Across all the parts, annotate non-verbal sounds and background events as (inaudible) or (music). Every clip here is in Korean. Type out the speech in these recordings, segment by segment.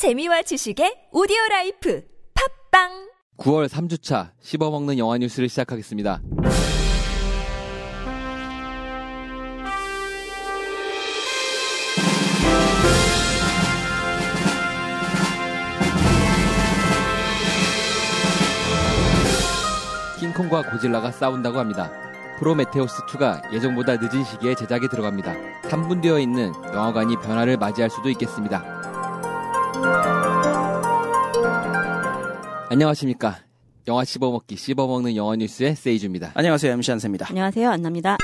재미와 지식의 오디오 라이프 팟빵 9월 3주차 씹어먹는 영화 뉴스를 시작하겠습니다. 킹콩과 고질라가 싸운다고 합니다. 프로메테우스2가 예정보다 늦은 시기에 제작에 들어갑니다. 3분 되어 있는 영화관이 변화를 맞이할 수도 있겠습니다. 안녕하십니까. 영화 씹어먹기 씹어먹는 영화 뉴스의 세이주입니다. 안녕하세요. MC 한세입니다. 안녕하세요. 안나입니다.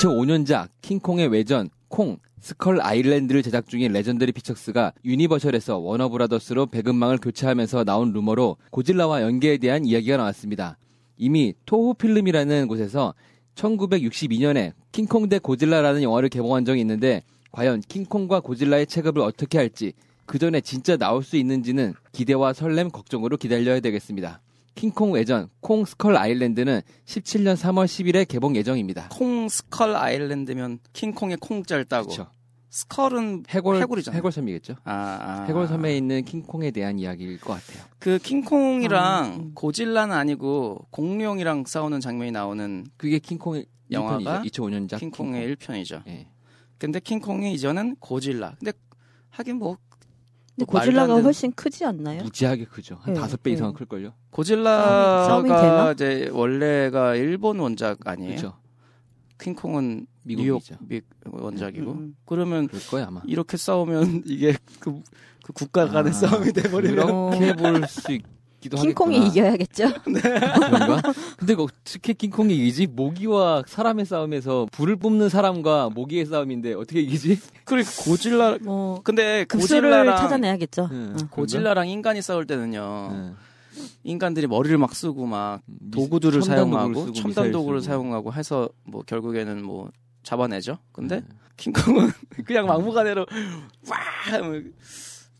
2005년작 킹콩의 외전 콩 스컬 아일랜드를 제작 중인 레전더리 픽처스가 유니버셜에서 워너브라더스로 배급망을 교체하면서 나온 루머로 고질라와 연계에 대한 이야기가 나왔습니다. 이미 토호 필름이라는 곳에서 1962년에 킹콩 대 고질라라는 영화를 개봉한 적이 있는데 과연 킹콩과 고질라의 체급을 어떻게 할지 그 전에 진짜 나올 수 있는지는 기대와 설렘 걱정으로 기다려야 되겠습니다. 킹콩 외전 콩 스컬 아일랜드는 17년 3월 10일에 개봉 예정입니다. 콩 스컬 아일랜드면 킹콩의 콩자를 따고 그렇죠. 스컬은 해골 해골이잖아요. 해골섬이겠죠. 아, 아. 해골섬에 있는 킹콩에 대한 이야기일 것 같아요. 그 킹콩이랑 아, 음. 고질라는 아니고 공룡이랑 싸우는 장면이 나오는 그게 킹콩의 영화가 1편이죠. 2005년작 킹콩의 1편이죠. 예. 근데 킹콩이 이전은 고질라. 근데 하긴 뭐 근데 고질라가 훨씬 크지 않나요? 무지하게 크죠. 한 네, 다섯 배 네. 이상은 클걸요. 싸움이 고질라가 되나? 이제 원래가 일본 원작 아니에요? 그렇죠. 킹콩은 미국이죠. 미 원작이고. 음. 그러면 그럴 거야 아마. 이렇게 싸우면 (laughs) 이게 그, 그 국가 간의 아, 싸움이 돼버리면 그렇게 볼 수 있기도 (laughs) 킹콩이 하겠구나. 이겨야겠죠. (laughs) 그런가? 근데 그 어떻게 킹콩이 이기지? 모기와 사람의 싸움에서 불을 뿜는 사람과 모기의 싸움인데 어떻게 이기지? (laughs) 그리고 고질라 뭐 근데 고질라랑 찾아내야겠죠. 응. 응. 고질라랑 인간이 싸울 때는요 응. 인간들이 머리를 막 쓰고 막 미- 도구들을 사용하고 첨단 도구를. 사용하고 해서 뭐 결국에는 뭐 잡아내죠 근데 응. 킹콩은 (laughs) 그냥 막무가내로 와 하면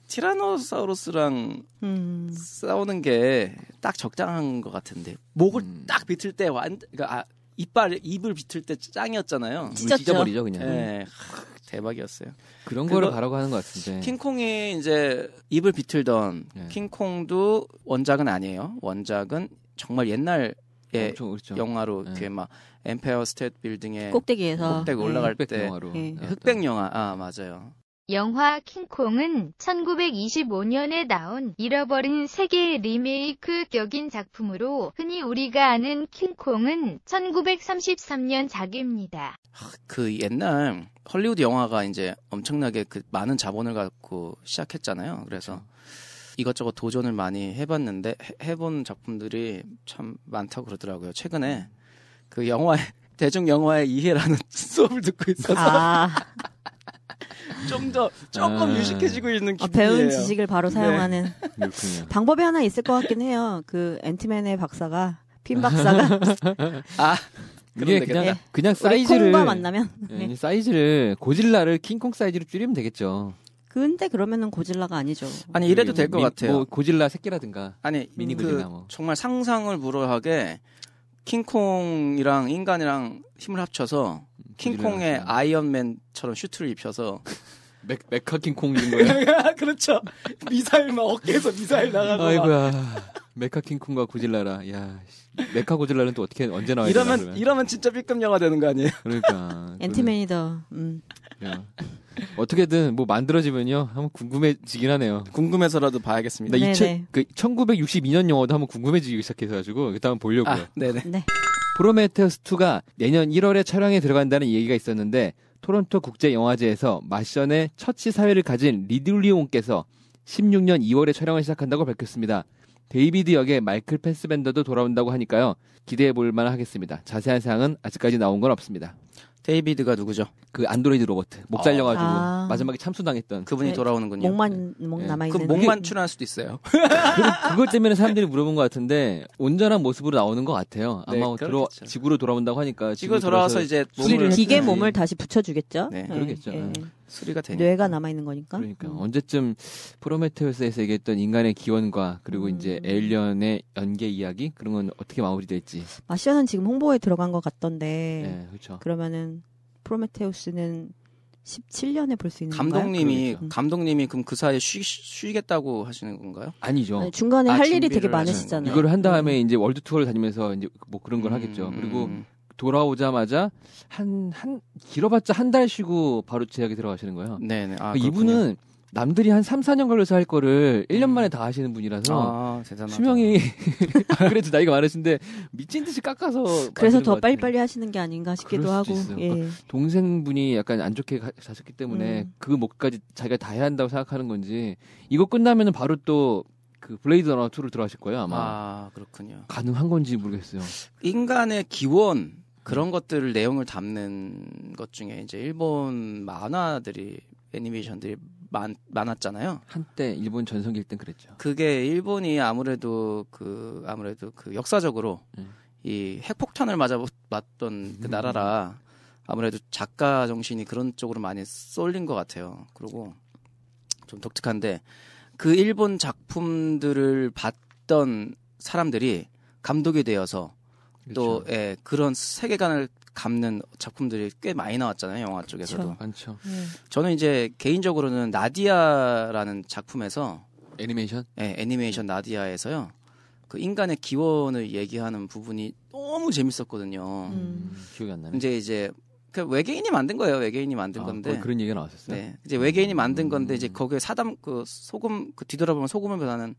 티라노사우루스랑 음. 싸우는 게 딱 적당한 것 같은데 목을 음. 딱 비틀 때 완 그러니까 아, 이빨 입을 비틀 때 짱이었잖아요. 찢어버리죠 그냥. 예, 하, 대박이었어요. 그런 거를 바라고 하는 것 같은데. 킹콩이 이제 입을 비틀던 네. 킹콩도 원작은 아니에요. 원작은 정말 옛날에 엄청 그렇죠. 영화로 네. 이렇게 막 엠파이어 스테이트 빌딩에 꼭대기에서 꼭대기 네. 올라갈 흑백 때 영화로. 예. 나왔던. 흑백 영화 아 맞아요. 영화 킹콩은 1925년에 나온 잃어버린 세계의 리메이크 격인 작품으로 흔히 우리가 아는 킹콩은 1933년 작입니다. 그 옛날 헐리우드 영화가 이제 엄청나게 그 많은 자본을 갖고 시작했잖아요. 그래서 이것저것 도전을 많이 해봤는데 해- 해본 작품들이 참 많다고 그러더라고요. 최근에 그 영화 대중 영화의 이해라는 (laughs) 수업을 듣고 있어서 아, (laughs) (laughs) 좀 더 조금 아. 유식해지고 있는 어, 기분이에요. 배운 지식을 바로 네. 사용하는 그렇군요. 방법이 하나 있을 것 같긴 해요. 그 앤티맨의 박사가 핀 박사가 (laughs) 아 이게 그냥 되겠다. 그냥 우리 사이즈를 콩과 만나면. 예, 네. 사이즈를 고질라를 킹콩 사이즈로 줄이면 되겠죠. 근데 그러면은 고질라가 아니죠. 아니 이래도 될 것 미- 같아요. 뭐 고질라 새끼라든가 아니 미니 그 고질라 뭐. 정말 상상을 불허하게 킹콩이랑 인간이랑 힘을 합쳐서 킹콩의 고질라가 아이언맨 처럼 슈트를 입혀서 맥 mecha 킹콩 인 거야. 그렇죠 미사일 막 어깨에서 미사일 나가고 막. 아이고야. 메카 킹콩과 고질라라. 야, 씨. 메카 고질라는 또 어떻게 언제 나와야 되나 이러면 그러면. 이러면 진짜 B급 영화 되는 거 아니에요? 그러니까. (laughs) 앤티맨이 더, 음. 그래요. 어떻게든 뭐 만들어지면요. 한번 궁금해지긴 하네요. 궁금해서라도 봐야겠습니다. 나 네, 2000, 네. 그 1962년 영화도 한번 궁금해지기 시작해가지고 일단 한번 보려고요. 아, 네네. 네. 프로메테우스 2가 내년 1월에 촬영에 들어간다는 얘기가 있었는데 토론토 국제 영화제에서 마션의 첫 시사회를 가진 리들리 옹께서 16년 2월에 촬영을 시작한다고 밝혔습니다. 데이비드 역의 마이클 패스벤더도 돌아온다고 하니까요. 기대해 볼 만하겠습니다. 자세한 사항은 아직까지 나온 건 없습니다. 데이비드가 누구죠? 그 안드로이드 로봇 목 잘려가지고 아. 마지막에 참수당했던 그분이 네. 돌아오는군요. 목만, 목 네. 그 남아 있는. 목만 출연할 수도 있어요. (laughs) 그, (laughs) 그것 때문에 사람들이 물어본 것 같은데 온전한 모습으로 나오는 것 같아요. 네, 아마 들어 그렇겠죠. 지구로 돌아온다고 하니까 지구로 돌아와서 이제 몸을 기계. 몸을 다시 붙여주겠죠? 네, 그러겠죠. 네. 수리가 되니까. 뇌가 남아 있는 거니까. 그러니까 음. 언제쯤 프로메테우스에서 얘기했던 인간의 기원과 그리고 음. 이제 에일리언의 연계 이야기 그런 건 어떻게 마무리될지. 마션은 지금 홍보에 들어간 것 같던데. 네, 그렇죠. 그러면은 프로메테우스는 17년에 볼 수 있는 건가요? 감독님이 그러겠죠. 감독님이 그럼 그 사이에 쉬, 쉬겠다고 하시는 건가요? 아니죠. 네, 중간에 아, 할 일이 되게 많으시잖아요. 이거를 한 다음에 네. 이제 월드 투어를 다니면서 이제 뭐 그런 걸 음, 하겠죠. 그리고 음. 돌아오자마자 한 한 길어봤자 한 달 쉬고 바로 제작에 들어가시는 거예요. 네네. 아, 그러니까 이분은 남들이 한 3, 4년 걸려서 할 거를 1년 음. 만에 다 하시는 분이라서 아. 수명이 (laughs) 그래도 나이가 많으신데 미친 듯이 깎아서 그래서 더. 빨리빨리 하시는 게 아닌가 싶기도 하고. 예. 동생분이 약간 안 좋게 가- 사셨기 때문에 음. 그 몫까지 자기가 다 해야 한다고 생각하는 건지 이거 끝나면은 바로 또 그 블레이드 러너 2를 들어가실 거예요 아마 아, 그렇군요. 가능한 건지 모르겠어요. 인간의 기원 그런 것들을 내용을 담는 것 중에 이제 일본 만화들이 애니메이션들이 많, 많았잖아요. 한때 일본 전성기일 땐 그랬죠. 그게 일본이 아무래도 그 아무래도 그 역사적으로 음. 이 핵폭탄을 맞아 맞던 그 나라라 아무래도 작가 정신이 그런 쪽으로 많이 쏠린 것 같아요. 그리고 좀 독특한데 그 일본 작품들을 봤던 사람들이 감독이 되어서 또 그렇죠. 예, 그런 세계관을 감는 작품들이 꽤 많이 나왔잖아요 영화 쪽에서도. 많죠. 예. 저는 이제 개인적으로는 나디아라는 작품에서 애니메이션 예, 애니메이션 나디아에서요. 그 인간의 기원을 얘기하는 부분이 너무 재밌었거든요. 음. 기억이 안 나네. 이제 이제 그 외계인이 만든 거예요. 외계인이 만든 아, 건데. 그런 얘기가 나왔었어요. 네. 이제 외계인이 만든 건데 음. 이제 거기에 사담 그 소금 그 뒤돌아보면 소금을 변하는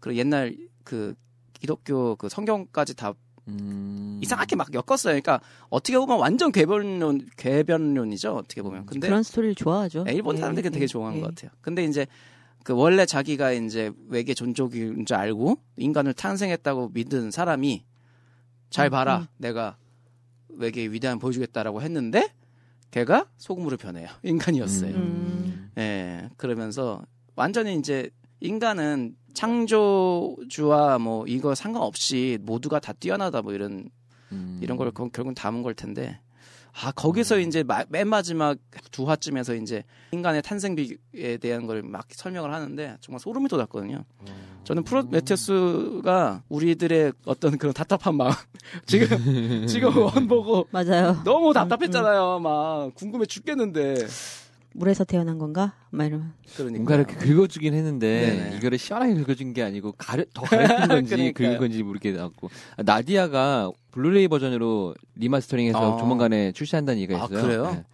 그 옛날 그 기독교 그 성경까지 다 음. 이상하게 막 엮었어요. 그러니까 어떻게 보면 완전 궤변론 궤변론이죠. 어떻게 보면. 근데 그런 스토리를 좋아하죠. 네, 일본 예, 사람들이 예, 되게 좋아하는 예. 것 같아요. 근데 이제 그 원래 자기가 이제 외계 존족인 줄 알고 인간을 탄생했다고 믿은 사람이 잘 음, 봐라. 음. 내가 외계의 위대함 보여주겠다라고 했는데 걔가 소금으로 변해요. (laughs) 인간이었어요. 음. 예. 그러면서 완전히 이제 인간은 창조주와 뭐 이거 상관없이 모두가 다 뛰어나다 뭐 이런 음. 이런 걸 결- 결국은 담은 걸 텐데 아 거기서 이제 마- 맨 마지막 두 화쯤에서 이제 인간의 탄생비에 대한 걸 막 설명을 하는데 정말 소름이 돋았거든요. 저는 프로메테우스가 우리들의 어떤 그런 답답한 마음 (laughs) 지금 지금 (laughs) 원 보고 맞아요. 너무 답답했잖아요. 막 궁금해 죽겠는데 물에서 태어난 건가? 막 이러면. 그러니까 뭔가 이렇게 긁어주긴 했는데 네네. 이거를 시원하게 긁어준 게 아니고 가려, 더 가려진 (laughs) 건지. 긁은 건지 모르게 나왔고 아, 나디아가 블루레이 버전으로 remastering해서 아. 조만간에 출시한다는 얘기가 아, 있어요. 그래요? 네.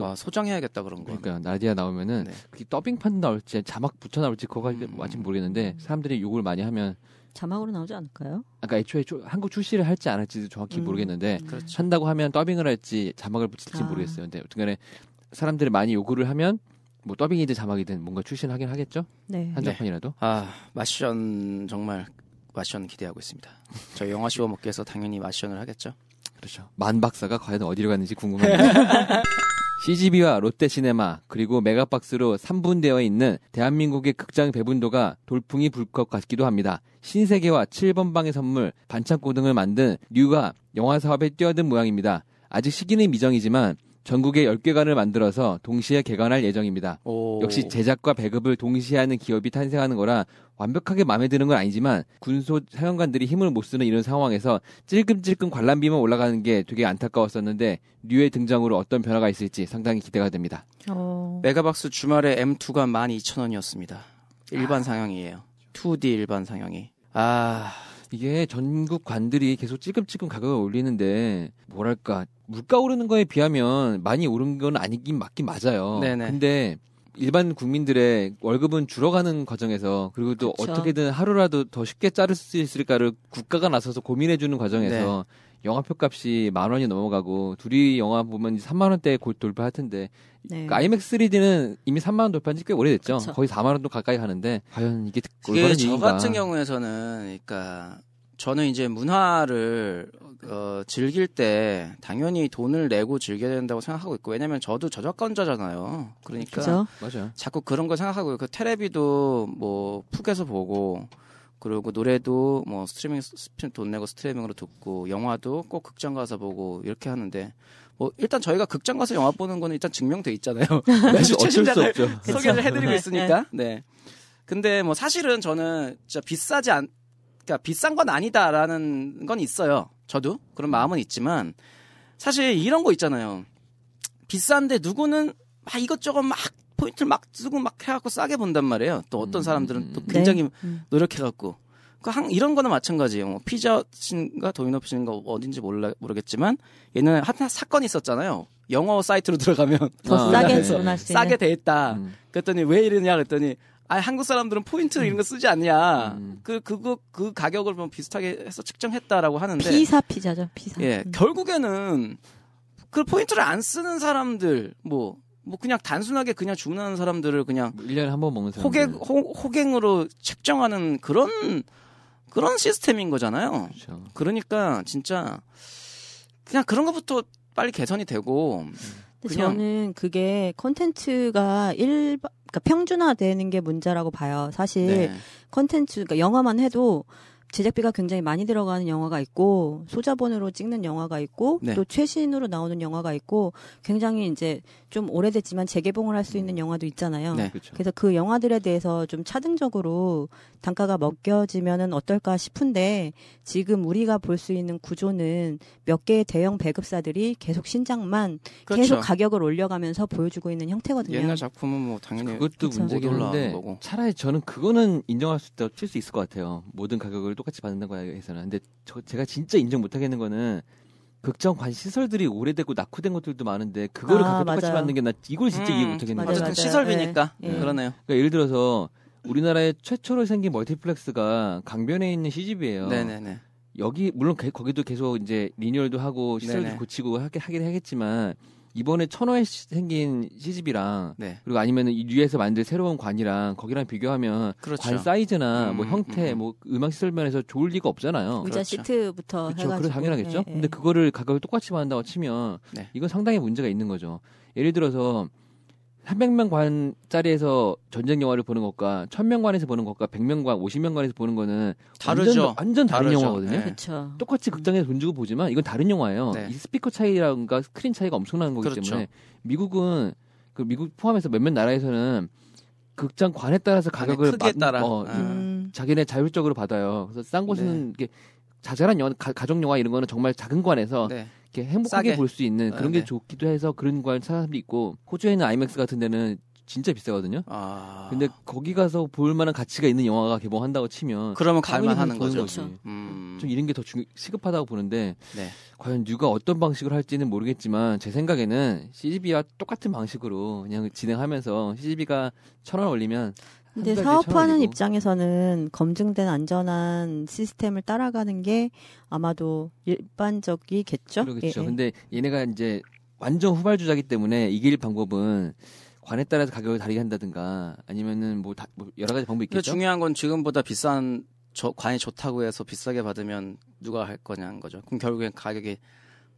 아, 소장해야겠다 그런 거. 그러니까 나디아 나오면은 네. 그게 더빙판 나올지 자막 붙여 나올지 그거 음. 아직 모르겠는데 사람들이 욕을 많이 하면 자막으로 나오지 않을까요? 아까 애초에 초- 한국 출시를 할지 안 할지도 정확히 음. 모르겠는데 그렇죠. 한다고 하면 더빙을 할지 자막을 붙일지 아. 모르겠어요. 근데 어쨌간에 사람들이 많이 요구를 하면 뭐 더빙이든 자막이든 뭔가 출시를 하긴 하겠죠. 네. 한정판이라도. 아 마션 정말 마션 기대하고 있습니다. 저 영화 씹어 먹기에서 당연히 마션을 하겠죠. 그렇죠. 만 박사가 과연 어디로 갔는지 궁금합니다. (laughs) CGV와 롯데시네마 그리고 메가박스로 3분되어 있는 대한민국의 극장 배분도가 돌풍이 불 것 같기도 합니다. 신세계와 7번 방의 선물, 반창고 등을 만든 뉴가 영화 사업에 뛰어든 모양입니다. 아직 시기는 미정이지만 전국에 10개관을 만들어서 동시에 개관할 예정입니다. 오. 역시 제작과 배급을 동시에 하는 기업이 탄생하는 거라 완벽하게 마음에 드는 건 아니지만 군소 사령관들이 힘을 못 쓰는 이런 상황에서 찔끔찔끔 관람비만 올라가는 게 되게 안타까웠었는데 류의 등장으로 어떤 변화가 있을지 상당히 기대가 됩니다. 어, 메가박스 주말에 M2가 12,000원이었습니다. 일반 상영이에요. 2D 일반 상영이. 아 이게 전국 관들이 계속 찔끔찔끔 가격을 올리는데 뭐랄까 물가 오르는 거에 비하면 많이 오른 건 아니긴 맞긴 맞아요. 네네. 근데 일반 국민들의 월급은 줄어가는 과정에서 그리고 또 그쵸. 어떻게든 하루라도 더 쉽게 자를 수 있을까를 국가가 나서서 고민해주는 과정에서 영화 표 값이 만 원이 넘어가고 둘이 영화 보면 3만 원대 곧 돌파할 텐데 네. 그 아이맥스 3D는 이미 3만 원 돌파한 지 꽤 오래됐죠. 그쵸. 거의 4만 원도 가까이 가는데 과연 이게 그게 올바른 저? 같은 경우에서는 그러니까 저는 이제 문화를 어, 즐길 때 당연히 돈을 내고 즐겨야 된다고 생각하고 있고 왜냐면 저도 저작권자잖아요. 그러니까 그죠? 맞아요. 자꾸 그런 걸 생각하고 그 테레비도 뭐 푹에서 보고 그리고 노래도 뭐 스트리밍 stream 돈 내고 스트리밍으로 듣고 영화도 꼭 극장 가서 보고 이렇게 하는데 뭐 일단 저희가 극장 가서 영화 보는 거는 일단 증명돼 있잖아요. (laughs) 매주 최신작을. (laughs) 소개를 해드리고 네, 있으니까. 네. 근데 뭐 사실은 저는 진짜 비싸지 않, 그러니까 비싼 건 아니다라는 건 있어요. 저도 그런 마음은 있지만 사실 이런 거 있잖아요. 비싼데 누구는 막 이것저것 막 포인트를 막 쓰고 막 해갖고 싸게 본단 말이에요. 또 어떤 음, 사람들은 또 음. 굉장히 네. 음. 노력해갖고 그 한, 이런 거는 마찬가지예요. 뭐 피자신가 도미노피신가 어딘지 몰라 모르겠지만 예전에 한 사건이 있었잖아요. 영어 사이트로 (laughs) 들어가면 더 아, 싸게 네. 싸게 돼 있다. 음. 그랬더니 왜 이러냐 그랬더니 아 한국 사람들은 포인트 이런 거 쓰지 않냐. 음. 그 그거 그 가격을 뭐 비슷하게 해서 측정했다라고 하는데 피사 피자죠. 피사. 예 음. 결국에는 그 포인트를 안 쓰는 사람들 뭐 뭐 그냥 단순하게 그냥 주문하는 사람들을 그냥 뭐 1년에 한 번 먹는 사람. 호객 호, 호갱으로 책정하는 그런 그런 시스템인 거잖아요. 그렇죠. 그러니까 진짜 그냥 그런 것부터 빨리 개선이 되고 근데 그냥- 저는 그게 콘텐츠가 일 그러니까 평준화되는 게 문제라고 봐요. 사실 네. 콘텐츠 그러니까 영화만 해도 제작비가 굉장히 많이 들어가는 영화가 있고 소자본으로 찍는 영화가 있고 네. 또 최신으로 나오는 영화가 있고 굉장히 이제 좀 오래됐지만 재개봉을 할 수 있는 영화도 있잖아요. 네. 그렇죠. 그래서 그 영화들에 대해서 좀 차등적으로 단가가 먹겨지면은 어떨까 싶은데 지금 우리가 볼 수 있는 구조는 몇 개의 대형 배급사들이 계속 신작만 그렇죠. 계속 가격을 올려가면서 보여주고 있는 형태거든요. 옛날 작품은 뭐 당연히 그것도. 문제긴 한데 거고. 차라리 저는 그거는 인정할 수 있다, 칠수 있을 것 같아요. 모든 가격을 똑같이 받는 거에 해서는. 근데 저, 제가 진짜 인정 못하겠는 거는 극장관 시설들이 오래되고 낙후된 것들도 많은데 그거를 아, 가격 똑같이 맞아요. 받는 게 나 이걸 진짜 이해 음, 못하겠는 거예요. 어쨌든 맞아요. 시설비니까 예, 예. 그러네요. 그러니까 예를 들어서 우리나라에 최초로 생긴 멀티플렉스가 강변에 있는 CGV예요. 네네네. 여기 물론 게- 거기도 계속 이제 리뉴얼도 하고 시설도 네네. 고치고 하긴, 하긴 하겠지만 이번에 천호에 시- 생긴 CGV랑 네. 그리고 아니면 이 뉴에서 만들 새로운 관이랑 거기랑 비교하면 그렇죠. 관 사이즈나 뭐 음, 형태, 음. 뭐 음악 시설 면에서 좋을 리가 없잖아요. 의자 그렇죠. 시트부터 그렇죠. 해가지고 그래 당연하겠죠. 예, 예. 근데 그거를 가격을 똑같이 받는다고 치면 네. 이건 상당히 문제가 있는 거죠. 예를 들어서 300명 관짜리에서 전쟁 영화를 보는 것과 1000명 관에서 보는 것과 100명 관, 50명 관에서 보는 거는 다르죠. 완전, 완전 다른 다르죠. 영화거든요. 네. 그렇죠. 똑같이 극장에서 돈 주고 보지만 이건 다른 영화예요. 네. 이 스피커 차이라든가 스크린 차이가 엄청난 거기 그렇죠. 때문에 미국은 그 미국 포함해서 몇몇 나라에서는 극장 관에 따라서 가격을 크기에 마- 따라. 어, 아. 음, 자기네 자율적으로 받아요. 그래서 싼 곳은 이게 자잘한 영화, 가, 정 영화 이런 거는 정말 작은 관에서 네. 이렇게 행복하게. 볼 수 있는 그런 아, 게 네. 좋기도 해서 그런 관 사람도 있고 호주에 있는 아이맥스 같은 데는 진짜 비싸거든요. 아. 근데 거기 가서 볼 만한 가치가 있는 영화가 개봉한다고 치면 그러면 갈만 하는 보는 거죠. 거지. 음. 좀 이런 게 더 시급하다고 보는데 네. 과연 누가 어떤 방식으로 할지는 모르겠지만 제 생각에는 CGV와 똑같은 방식으로 그냥 진행하면서 CGV가 천 원 올리면 근데 사업하는 1,000원 이고. 입장에서는 검증된 안전한 시스템을 따라가는 게 아마도 일반적이겠죠. 그러겠죠. 예, 예. 근데 얘네가 이제 완전 후발주자기 때문에 이길 방법은 관에 따라서 가격을 다르게 한다든가 아니면은 뭐, 다, 뭐 여러 가지 방법이 있겠죠. 중요한 건 지금보다 비싼 저 관이 좋다고 해서 비싸게 받으면 누가 할 거냐는 거죠. 그럼 결국엔 가격이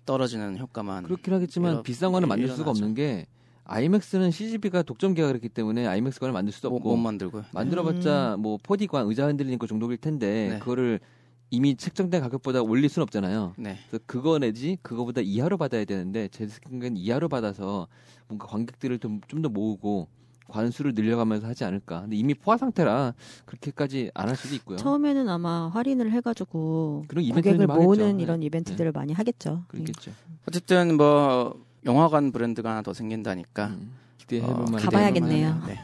떨어지는 효과만. 그렇긴 하겠지만 일어- 비싼 거는 만들 수가 일어나죠. 없는 게 아이맥스는 CGV가 독점 계약을 했기 때문에 아이맥스 관을 만들 수도 못, 없고 못 만들고요. 만들어봤자 뭐 4D관 의자 흔들리는 거 정도일 텐데 네. 그거를 이미 책정된 가격보다 올릴 수는 없잖아요. 네. 그래서 그거 내지 그거보다 이하로 받아야 되는데 제 생각엔 이하로 받아서 뭔가 관객들을 좀 좀 더 모으고 관수를 늘려가면서 하지 않을까. 근데 이미 포화 상태라 그렇게까지 안 할 수도 있고요. 처음에는 아마 할인을 해가지고 그런 이벤트를 고객을 좀 모으는 하겠죠. 네. 이런 이벤트들을 많이 하겠죠. 그렇겠죠. 어쨌든 뭐 영화관 브랜드가 하나 더 생긴다니까. 음, 기대해볼 어, 만한 가봐야겠네요. 네.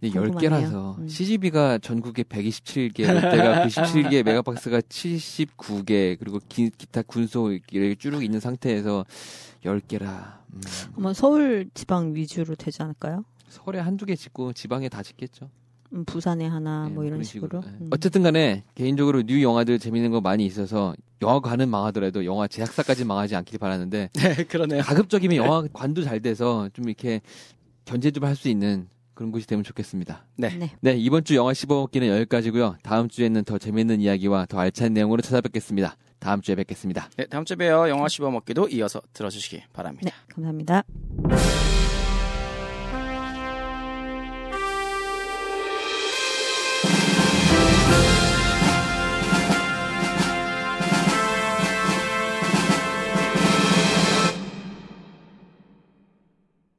네, (laughs) 궁금하네요. 10개라서 음. CGV가 전국에 127개, 롯데가 97개, 메가박스가 79개, 그리고 기, 타 군소 이렇게 쭉 있는 상태에서 10개라. 음, 아마 서울 지방 위주로 되지 않을까요? 서울에 한두 개 짓고 지방에 다 짓겠죠. 음, 부산에 하나 네, 뭐 이런 그런 식으로. 네. 음. 어쨌든 간에 개인적으로 뉴 영화들 재밌는 거 많이 있어서 영화관은 망하더라도 영화 제작사까지 망하지 않길 바라는데 (laughs) 네, 그러네요. 가급적이면 영화관도 잘 돼서 좀 이렇게 견제 좀 할 수 있는 그런 곳이 되면 좋겠습니다. 네. 네. 네, 이번 주 영화 씹어먹기는 여기까지고요. 다음 주에는 더 재밌는 이야기와 더 알찬 내용으로 찾아뵙겠습니다. 다음 주에 뵙겠습니다. 네, 다음 주에 봬요. 영화 씹어먹기도 이어서 들어주시기 바랍니다. 네, 감사합니다.